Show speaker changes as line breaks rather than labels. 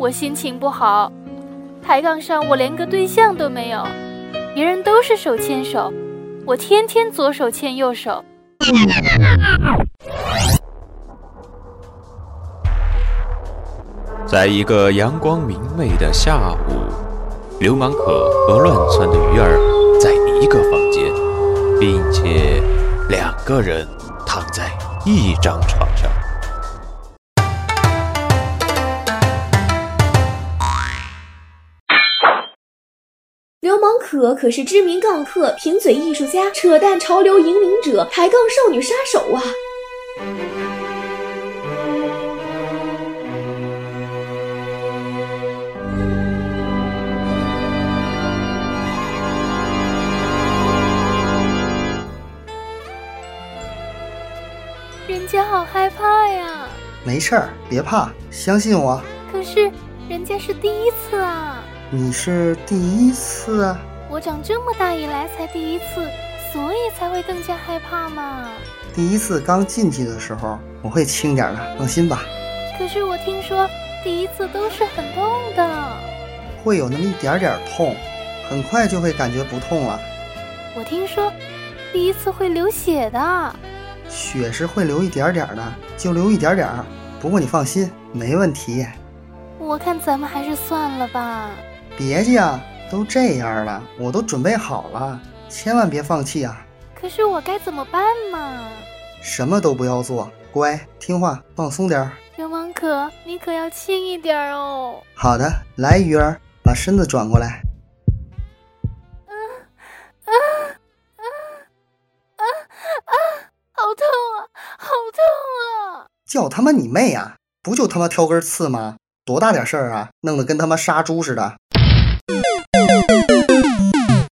我心情不好。抬杠上我连个对象都没有，别人都是手牵手，我天天左手牵右手。
在一个阳光明媚的下午，流氓可和乱窜的鱼儿在一个房间，并且两个人躺在一张床上。
流氓可可是知名杠客、贫嘴艺术家、扯淡潮流引领者、抬杠少女杀手啊！
人家好害怕呀！
没事儿，别怕，相信我。
可是人家是第一次啊！
你是第一次啊？
我长这么大以来才第一次，所以才会更加害怕嘛。
第一次刚进去的时候，我会轻点的，放心吧。
可是我听说第一次都是很痛的，
会有那么一点点痛，很快就会感觉不痛了。
我听说第一次会流血的，
血是会流一点点的，就流一点点儿。不过你放心，没问题。
我看咱们还是算了吧。
别介啊，都这样了，我都准备好了，千万别放弃啊！
可是我该怎么办嘛？
什么都不要做，乖，听话，放松点儿。
流氓可，你可要轻一点哦。
好的，来，鱼儿，把身子转过来。
啊啊啊啊啊！好痛啊，好痛啊！
叫他妈你妹啊！不就他妈挑根刺吗？多大点事儿啊，弄得跟他妈杀猪似的。Boop boop boop!